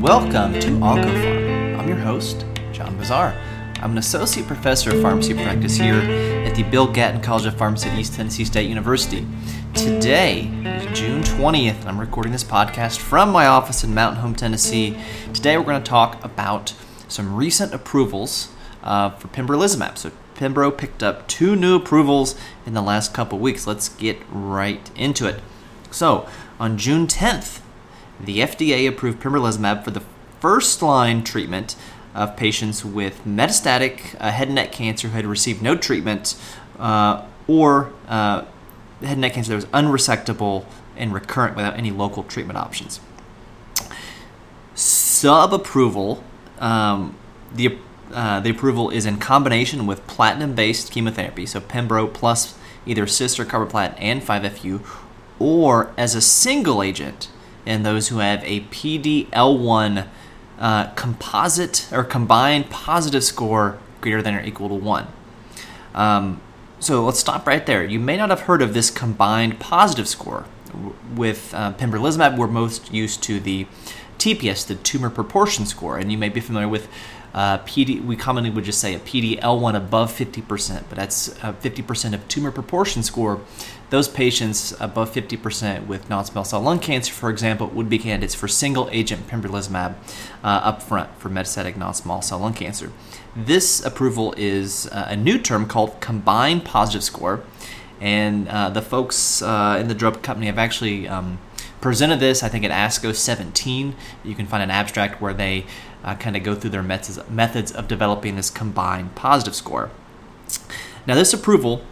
Welcome to OncoPharm. I'm your host, John Bossaer. I'm an associate professor of pharmacy practice here at the Bill Gatton College of Pharmacy at East Tennessee State University. Today is June 20th, and I'm recording this podcast from my office in Mountain Home, Tennessee. Today we're going to talk about some recent approvals uh, for pembrolizumab. So Pembro picked up two new approvals in the last couple weeks. Let's get right into it. So on June 10th, the FDA approved pembrolizumab for the first line treatment of patients with metastatic uh, head and neck cancer who had received no treatment uh, or uh, head and neck cancer that was unresectable and recurrent without any local treatment options. Sub approval, um, the, uh, the approval is in combination with platinum based chemotherapy, so Pembro plus either cis or carboplatin and 5FU, or as a single agent in those who have a PD-L1 uh, composite or combined positive score greater than or equal to 1. Um, so let's stop right there. You may not have heard of this combined positive score. With uh, pembrolizumab, we're most used to the TPS, the tumor proportion score, and you may be familiar with uh, PD. We commonly would just say a PD-L1 above 50%, but that's uh, 50% of tumor proportion score those patients above 50% with non-small cell lung cancer, for example, would be candidates for single-agent pembrolizumab uh, up front for metastatic non-small cell lung cancer. This approval is uh, a new term called combined positive score, and uh, the folks uh, in the drug company have actually um, presented this, I think, at ASCO 17. You can find an abstract where they uh, kind of go through their methods, methods of developing this combined positive score. Now, this approval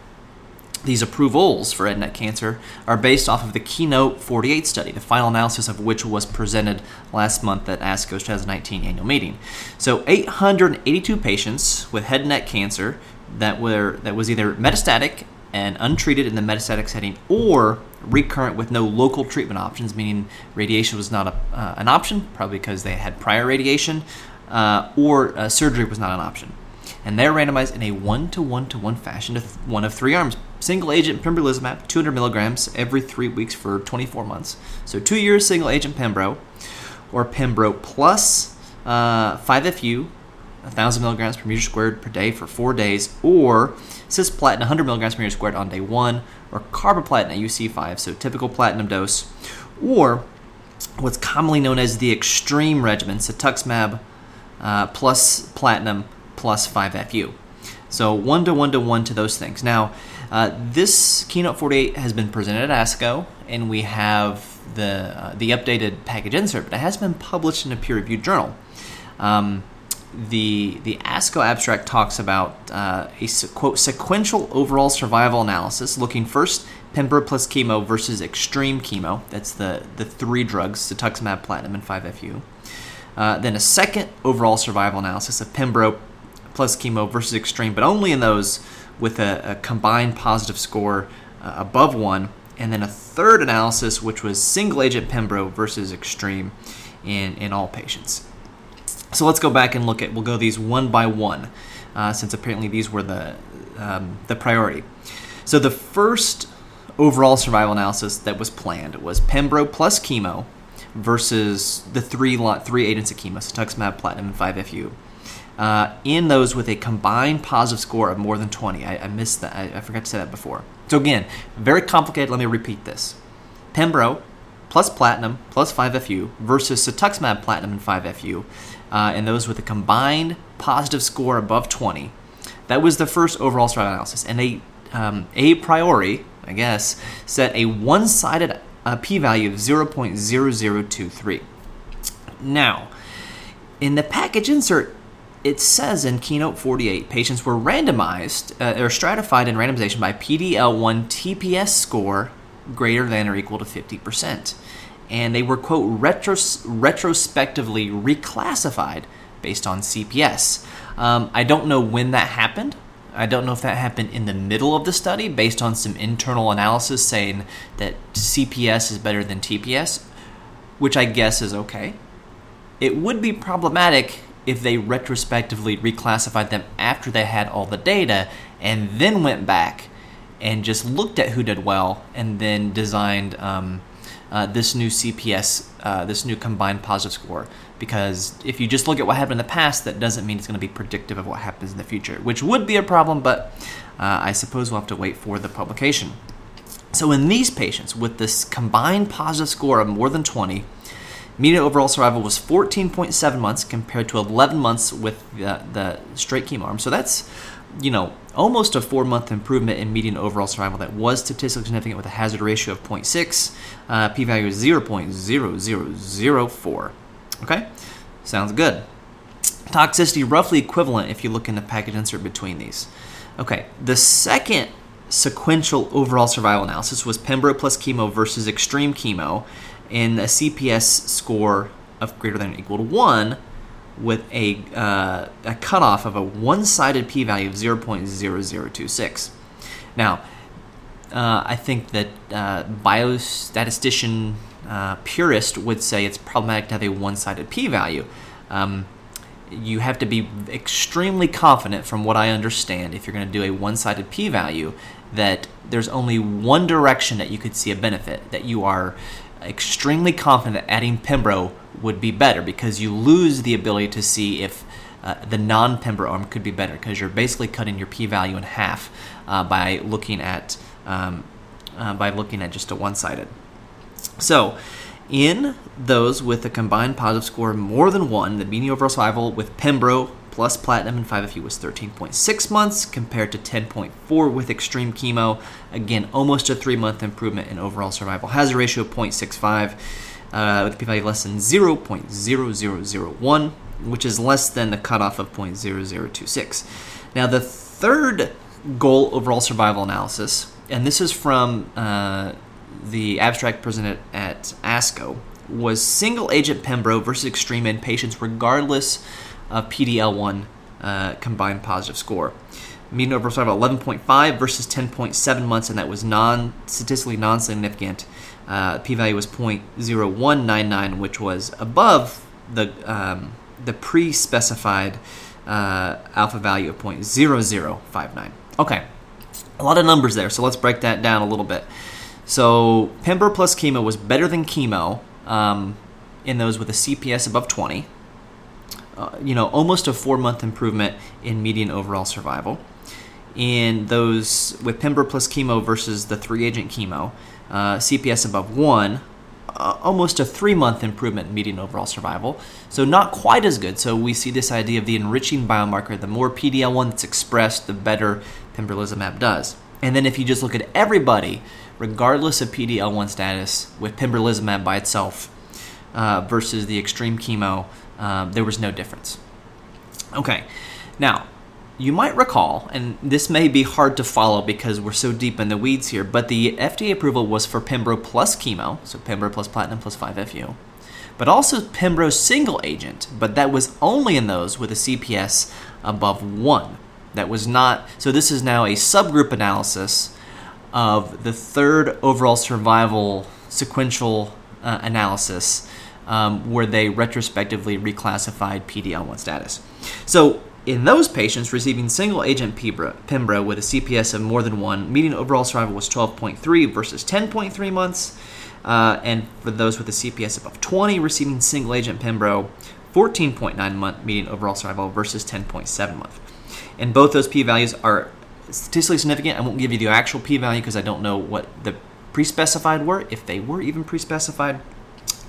these approvals for head neck cancer are based off of the Keynote 48 study, the final analysis of which was presented last month at ASCO's 2019 annual meeting. So, 882 patients with head and neck cancer that were that was either metastatic and untreated in the metastatic setting or recurrent with no local treatment options, meaning radiation was not a, uh, an option, probably because they had prior radiation, uh, or uh, surgery was not an option and they're randomized in a one to one to one fashion to one of three arms. Single agent pembrolizumab, 200 milligrams every three weeks for 24 months. So two years single agent pembro, or pembro plus uh, 5FU, 1,000 milligrams per meter squared per day for four days, or cisplatin 100 milligrams per meter squared on day one, or carboplatin at UC5, so typical platinum dose, or what's commonly known as the extreme regimen, cetuximab uh, plus platinum plus 5FU. So 1 to 1 to 1 to those things. Now, uh, this Keynote 48 has been presented at ASCO, and we have the, uh, the updated package insert, but it has been published in a peer reviewed journal. Um, the, the ASCO abstract talks about uh, a quote sequential overall survival analysis looking first Pembro plus chemo versus extreme chemo. That's the, the three drugs, cetuximab, platinum, and 5FU. Uh, then a second overall survival analysis of Pembro plus chemo versus extreme, but only in those with a, a combined positive score uh, above one. And then a third analysis, which was single agent Pembro versus extreme in, in all patients. So let's go back and look at, we'll go these one by one, uh, since apparently these were the, um, the priority. So the first overall survival analysis that was planned was Pembro plus chemo versus the three lot, three agents of chemo, cetuximab, platinum, and 5FU uh, in those with a combined positive score of more than 20. I, I missed that. I, I, forgot to say that before. So again, very complicated. Let me repeat this. Pembro plus platinum plus 5FU versus cetuximab platinum and 5FU, uh, and those with a combined positive score above 20. That was the first overall survival analysis, and they um, a priori, I guess, set a one-sided uh, p-value of 0.0023. Now, in the package insert, it says in Keynote 48, patients were randomized uh, or stratified in randomization by PD-L1 TPS score greater than or equal to 50%. And they were, quote, retros- retrospectively reclassified based on CPS. Um, I don't know when that happened. I don't know if that happened in the middle of the study based on some internal analysis saying that CPS is better than TPS, which I guess is okay. It would be problematic if they retrospectively reclassified them after they had all the data and then went back and just looked at who did well and then designed um, uh, this new CPS, uh, this new combined positive score. Because if you just look at what happened in the past, that doesn't mean it's going to be predictive of what happens in the future, which would be a problem, but uh, I suppose we'll have to wait for the publication. So, in these patients with this combined positive score of more than 20, median overall survival was 14.7 months compared to 11 months with the, the straight chemo arm. So, that's you know, almost a four month improvement in median overall survival that was statistically significant with a hazard ratio of 0.6, uh, p value is 0.0004. Okay, sounds good. Toxicity roughly equivalent if you look in the package insert between these. Okay, the second sequential overall survival analysis was Pembro plus chemo versus extreme chemo in a CPS score of greater than or equal to 1 with a, uh, a cutoff of a one sided p value of 0.0026. Now, uh, I think that uh, biostatistician uh, purist would say it's problematic to have a one sided p value. Um, you have to be extremely confident, from what I understand, if you're going to do a one sided p value, that there's only one direction that you could see a benefit, that you are extremely confident adding Pembro would be better because you lose the ability to see if uh, the non-Pembro arm could be better because you're basically cutting your p-value in half uh, by looking at um, uh, by looking at just a one-sided. So, in those with a combined positive score more than one, the median overall survival with Pembro plus platinum and 5FU was 13.6 months compared to 10.4 with extreme chemo. Again, almost a three month improvement in overall survival. Hazard ratio 0.65 uh, with a p-value less than 0.0001, which is less than the cutoff of 0.0026. Now, the third goal overall survival analysis, and this is from uh, the abstract presented at ASCO, was single agent Pembro versus extreme in patients regardless of PDL1 uh, combined positive score. Median overall survival 11.5 versus 10.7 months, and that was non statistically non significant uh, p-value was 0.0199, which was above the um, the pre-specified uh, alpha value of 0.0059. Okay, a lot of numbers there, so let's break that down a little bit. So Pembro plus chemo was better than chemo um, in those with a CPS above 20. Uh, you know, almost a four-month improvement in median overall survival. In those with Pembro plus chemo versus the three-agent chemo, uh, CPS above 1, uh, almost a three month improvement in median overall survival. So, not quite as good. So, we see this idea of the enriching biomarker. The more PDL 1 that's expressed, the better pembrolizumab does. And then, if you just look at everybody, regardless of PDL 1 status, with pembrolizumab by itself uh, versus the extreme chemo, um, there was no difference. Okay, now you might recall, and this may be hard to follow because we're so deep in the weeds here, but the FDA approval was for Pembro plus chemo, so Pembro plus platinum plus 5FU, but also Pembro single agent, but that was only in those with a CPS above 1. That was not, so this is now a subgroup analysis of the third overall survival sequential uh, analysis um, where they retrospectively reclassified PDL1 status. So in those patients receiving single agent Pembro with a CPS of more than one, median overall survival was 12.3 versus 10.3 months. Uh, and for those with a CPS above 20 receiving single agent Pembro, 14.9 month median overall survival versus 10.7 month. And both those p values are statistically significant. I won't give you the actual p value because I don't know what the pre specified were, if they were even pre specified.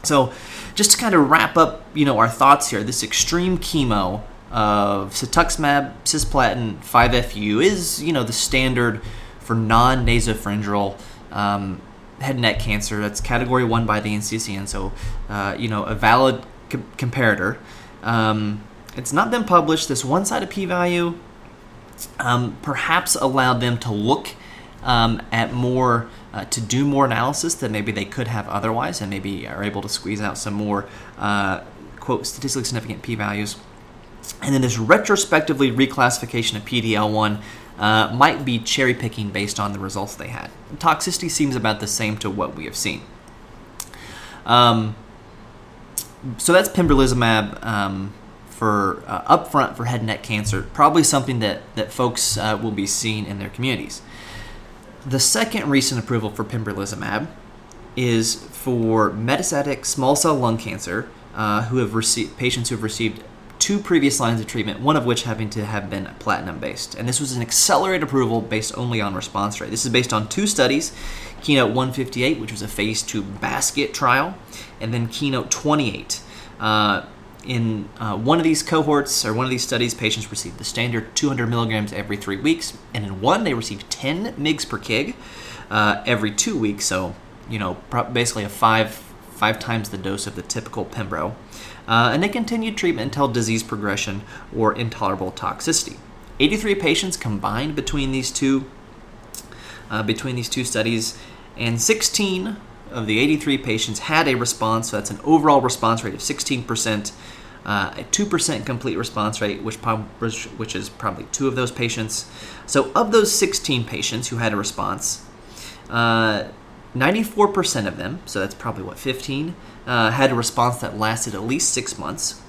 So, just to kind of wrap up, you know, our thoughts here, this extreme chemo of cetuximab, cisplatin, 5FU is, you know, the standard for non-nasopharyngeal um, head and neck cancer. That's category one by the NCCN, so, uh, you know, a valid com- comparator. Um, it's not been published. This one-sided p-value um, perhaps allowed them to look um, at more, uh, to do more analysis than maybe they could have otherwise, and maybe are able to squeeze out some more, uh, quote, statistically significant p-values. And then this retrospectively reclassification of PDL1 uh, might be cherry picking based on the results they had. Toxicity seems about the same to what we have seen. Um, so that's pembrolizumab um, for uh, upfront for head and neck cancer. Probably something that that folks uh, will be seeing in their communities. The second recent approval for pembrolizumab is for metastatic small cell lung cancer uh, who have received patients who have received two previous lines of treatment, one of which having to have been platinum based. And this was an accelerated approval based only on response rate. This is based on two studies Keynote 158, which was a phase two basket trial, and then Keynote 28. Uh, in uh, one of these cohorts or one of these studies, patients received the standard 200 milligrams every three weeks, and in one they received 10 mgs per kg uh, every two weeks. So, you know, basically a five five times the dose of the typical Pembro uh, and they continued treatment until disease progression or intolerable toxicity. 83 patients combined between these two uh, between these two studies, and 16 of the 83 patients had a response. So that's an overall response rate of 16%. Uh, a 2% complete response rate, which, which is probably two of those patients. So, of those 16 patients who had a response, uh, 94% of them, so that's probably what, 15, uh, had a response that lasted at least six months.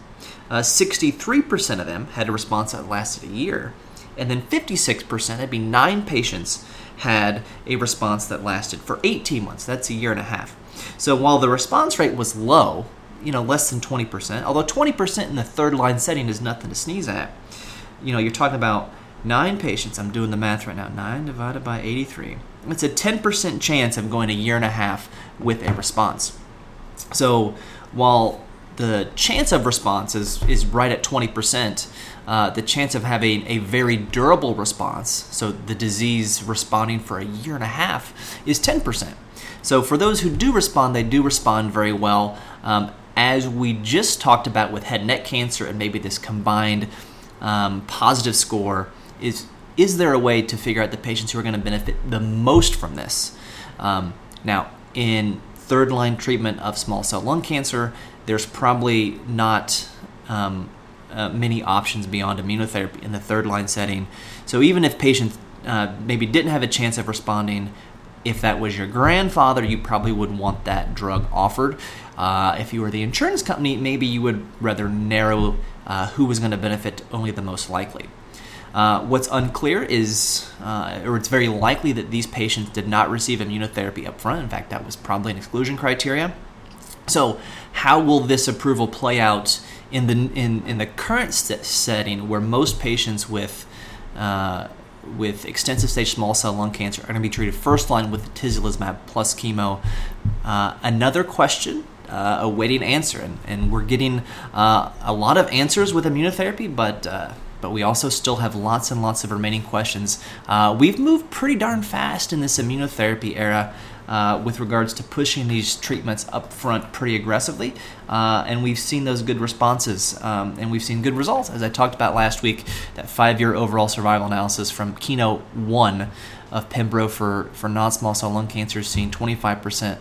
Uh, 63% of them had a response that lasted a year. And then 56%, that'd be nine patients, had a response that lasted for 18 months. That's a year and a half. So while the response rate was low, you know, less than 20%, although 20% in the third line setting is nothing to sneeze at, you know, you're talking about nine patients. I'm doing the math right now. Nine divided by 83. It's a 10% chance of going a year and a half with a response. So while the chance of response is, is right at 20%, uh, the chance of having a very durable response, so the disease responding for a year and a half, is 10%. So for those who do respond, they do respond very well. Um, as we just talked about with head and neck cancer and maybe this combined um, positive score, is is there a way to figure out the patients who are going to benefit the most from this? Um, now, in third line treatment of small cell lung cancer, there's probably not um, uh, many options beyond immunotherapy in the third line setting. So even if patients uh, maybe didn't have a chance of responding, if that was your grandfather, you probably would want that drug offered. Uh, if you were the insurance company, maybe you would rather narrow uh, who was going to benefit only the most likely. Uh, what's unclear is, uh, or it's very likely that these patients did not receive immunotherapy up front. In fact, that was probably an exclusion criteria. So, how will this approval play out in the in, in the current st- setting, where most patients with uh, with extensive stage small cell lung cancer are going to be treated first line with atezolizumab plus chemo? Uh, another question uh, awaiting answer, and, and we're getting uh, a lot of answers with immunotherapy, but uh, but we also still have lots and lots of remaining questions. Uh, we've moved pretty darn fast in this immunotherapy era. Uh, with regards to pushing these treatments up front pretty aggressively. Uh, and we've seen those good responses um, and we've seen good results. As I talked about last week, that five year overall survival analysis from Keynote 1 of Pembro for, for non small cell lung cancer, seeing 25%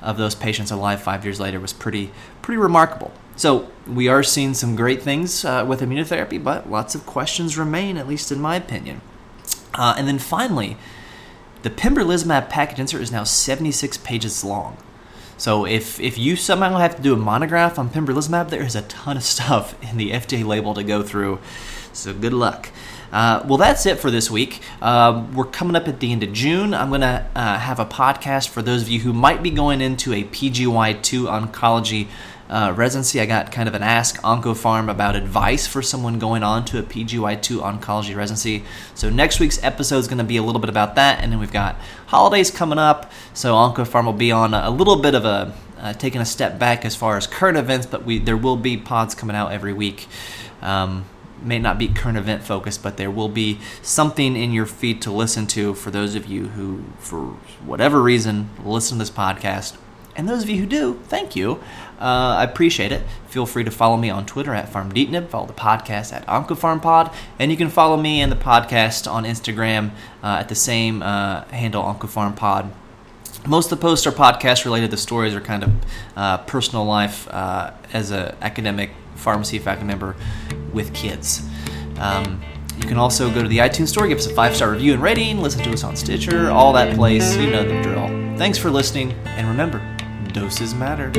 of those patients alive five years later was pretty, pretty remarkable. So we are seeing some great things uh, with immunotherapy, but lots of questions remain, at least in my opinion. Uh, and then finally, the pembrolizumab package insert is now 76 pages long. So if, if you somehow have to do a monograph on pembrolizumab, there is a ton of stuff in the FDA label to go through. So good luck. Uh, well, that's it for this week. Uh, we're coming up at the end of June. I'm going to uh, have a podcast for those of you who might be going into a PGY2 oncology uh, residency, I got kind of an Ask OncoPharm about advice for someone going on to a PGY2 oncology residency. So next week's episode is going to be a little bit about that, and then we've got holidays coming up, so OncoPharm will be on a, a little bit of a uh, taking a step back as far as current events, but we there will be pods coming out every week. Um, may not be current event focused, but there will be something in your feed to listen to for those of you who, for whatever reason, listen to this podcast. And those of you who do, thank you. Uh, I appreciate it. Feel free to follow me on Twitter at FarmDeepNib, follow the podcast at OncoPharmPod, and you can follow me and the podcast on Instagram uh, at the same uh, handle, OncoPharmPod. Most of the posts are podcast related. The stories are kind of uh, personal life uh, as an academic pharmacy faculty member with kids. Um, you can also go to the iTunes store, give us a five star review and rating, listen to us on Stitcher, all that place. You know the drill. Thanks for listening, and remember, doses matter.